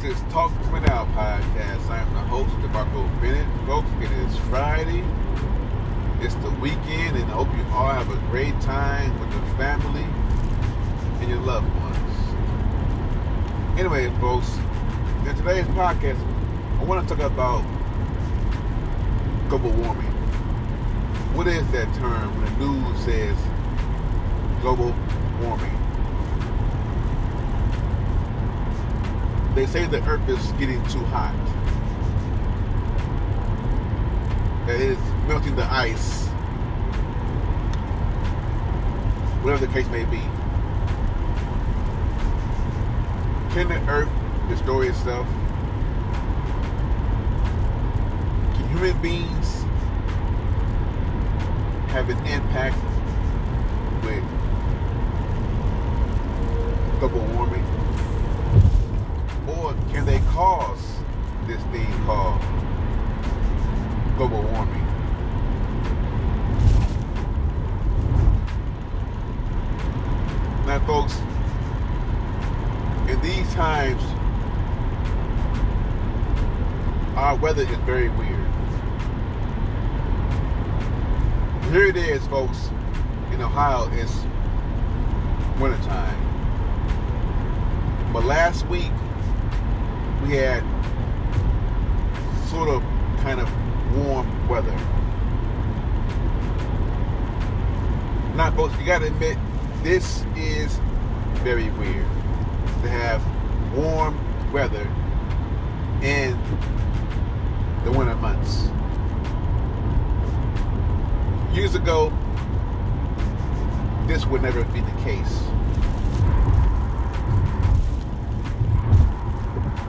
This is Talk to Me Now podcast. I am the host, DeMarco Bennett. Folks, it is Friday. It's the weekend, and I hope you all have a great time with your family and your loved ones. Anyway, folks, in today's podcast, I want to talk about global warming. What is that term when the news says global warming? They say the earth is getting too hot. That it is melting the ice. Whatever the case may be. Can the earth destroy itself? Can human beings have an impact with global warming? Or can they cause this thing called global warming? Now, folks, in these times, our weather is very weird. Here it is, folks. In Ohio, it's wintertime. But last week, we had sort of kind of warm weather. Not folks, you gotta admit, this is very weird to have warm weather in the winter months. Years ago, this would never be the case.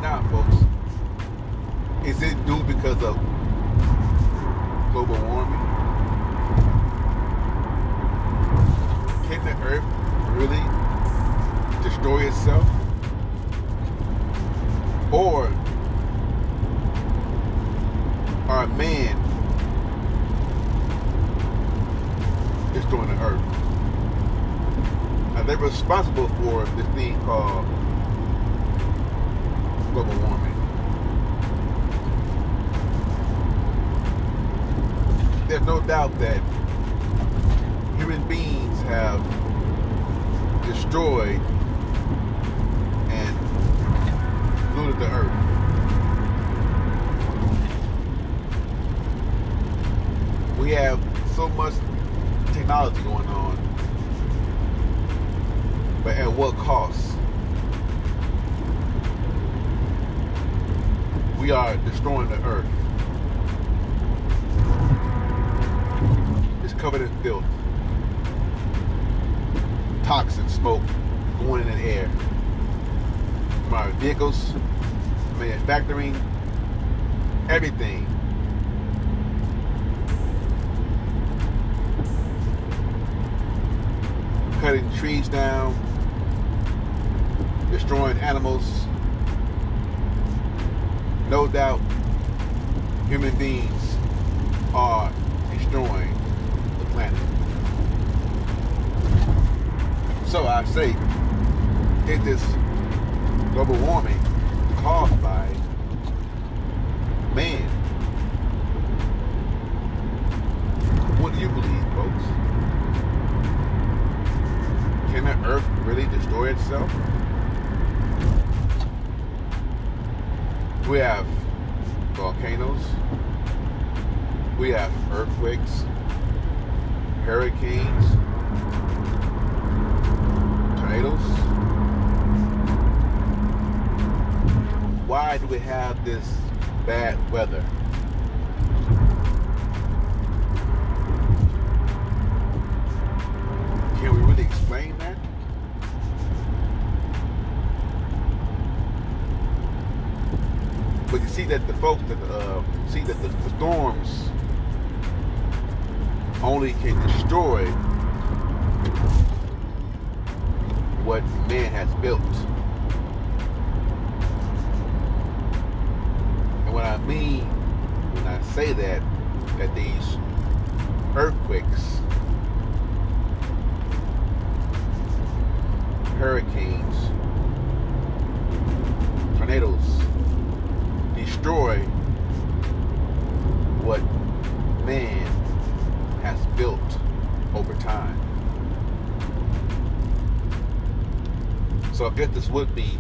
Now, folks, is it due because of global warming? Can the earth really destroy itself? Or are man destroying the earth? Are they responsible for this thing called global warming? There's no doubt that human beings have destroyed and polluted the earth. We have so much technology going on, but at what cost? We are destroying the earth. It's covered in filth, toxic smoke going in the air from our vehicles, manufacturing, everything. Cutting trees down, destroying animals. No doubt, human beings are destroying the planet. So I say, is this global warming caused by man? What do you believe, folks? Can the earth really destroy itself? We have volcanoes. We have earthquakes, hurricanes, tornadoes. Why do we have this bad weather? See that the folks that uh, see that the, the storms only can destroy what man has built. And what I mean when I say that, that these earthquakes, hurricanes, tornadoes destroy what man has built over time. So I guess this would be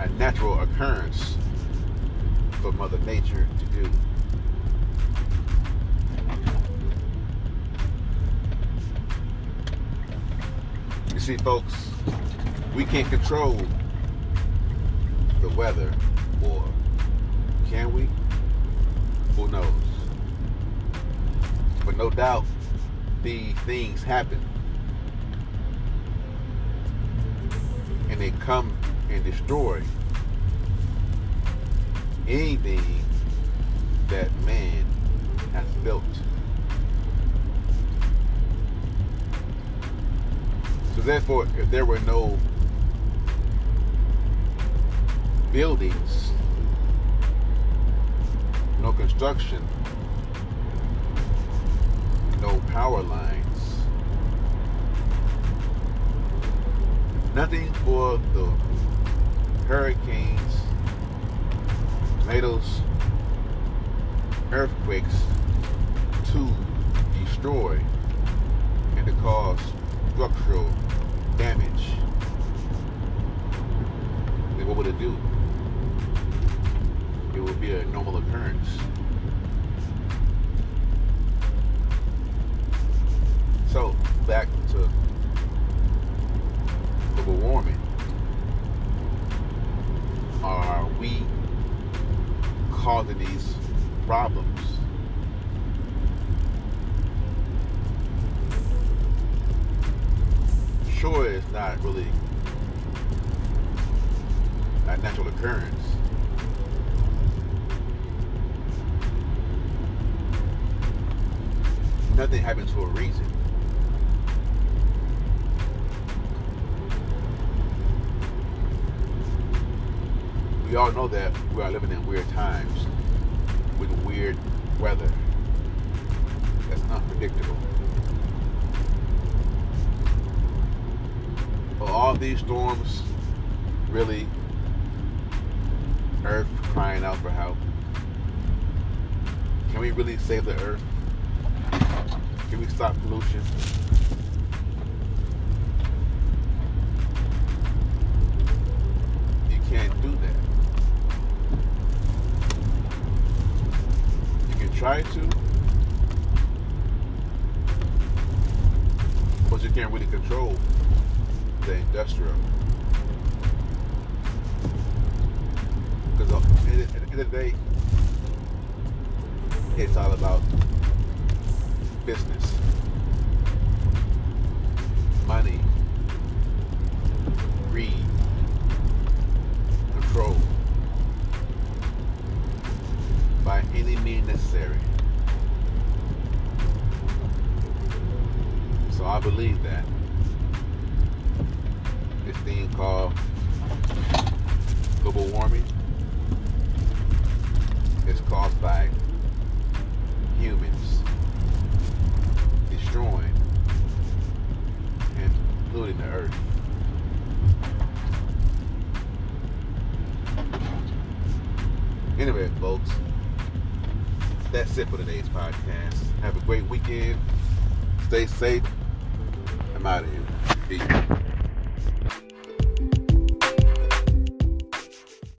a natural occurrence for Mother Nature to do. You see, folks, we can't control the weather, can we? Who knows? But no doubt, these things happen. And they come and destroy anything that man has built. So therefore, if there were no buildings, no construction, no power lines, nothing for the hurricanes, tornadoes, earthquakes to destroy and to cause structural damage, then what would it do? Be a normal occurrence. So, back to global warming. Are we causing these problems? Sure, it's not really a natural occurrence. Nothing happens for a reason. we all know that we are living in weird times with weird weather that's unpredictable. All these storms really Earth crying out for help? Can we really save the Earth? Can we stop pollution? You can't do that. You can try to, but you can't really control the industrial. Because at the end of the day, it's all about business, money, greed, control. by any means necessary. So I believe that this thing called global warming is caused by Anyway, folks that's it for today's podcast. Have a great weekend. Stay safe. I'm out of here. Peace.